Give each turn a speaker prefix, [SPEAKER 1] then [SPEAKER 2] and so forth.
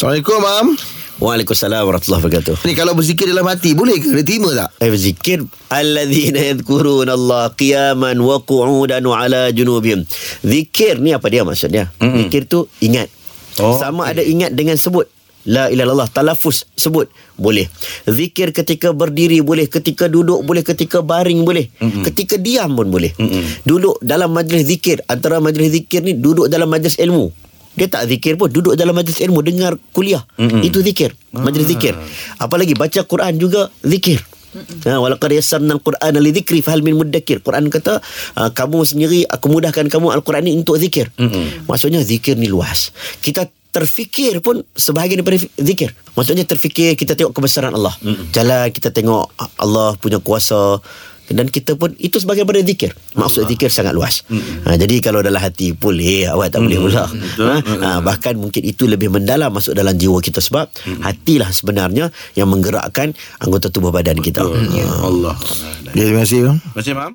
[SPEAKER 1] Assalamualaikum, Mam.
[SPEAKER 2] Waalaikumsalam warahmatullahi wabarakatuh.
[SPEAKER 1] Ni kalau berzikir dalam hati, boleh ke? Dia terima tak?
[SPEAKER 2] Eh berzikir alladzina yadhkuruna Allah qiyaman wa qu'udan wa ala junubihim. Zikir ni apa dia maksudnya? Mm-hmm. Zikir tu ingat.
[SPEAKER 3] Oh,
[SPEAKER 2] Oh, Sama okay. ada ingat dengan sebut La ilaha illallah talafus sebut boleh. Zikir ketika berdiri boleh, ketika duduk boleh, ketika baring boleh, mm-hmm. ketika diam pun boleh. Mm-hmm. Duduk dalam majlis zikir, antara majlis zikir ni duduk dalam majlis ilmu. Dia tak zikir pun Duduk dalam majlis ilmu Dengar kuliah mm-hmm. Itu zikir Majlis zikir Apalagi baca Quran juga Zikir Ha, walaqad yassarna al-Quran li dhikri fahal min mudakkir. Quran kata uh, kamu sendiri aku mudahkan kamu al-Quran ni untuk zikir. Mm-hmm. Maksudnya zikir ni luas. Kita terfikir pun sebahagian daripada zikir. Maksudnya terfikir kita tengok kebesaran Allah. Mm-hmm. Jalan kita tengok Allah punya kuasa dan kita pun itu sebagai daripada zikir. Maksud zikir sangat luas. Mm-hmm. Ha, jadi kalau dalam hati boleh awak tak boleh pula. Ha, ha, bahkan mungkin itu lebih mendalam masuk dalam jiwa kita sebab mm-hmm. hatilah sebenarnya yang menggerakkan anggota tubuh badan kita.
[SPEAKER 3] Ya Allah.
[SPEAKER 1] Ya, terima kasih.
[SPEAKER 3] Terima kasih, Mam.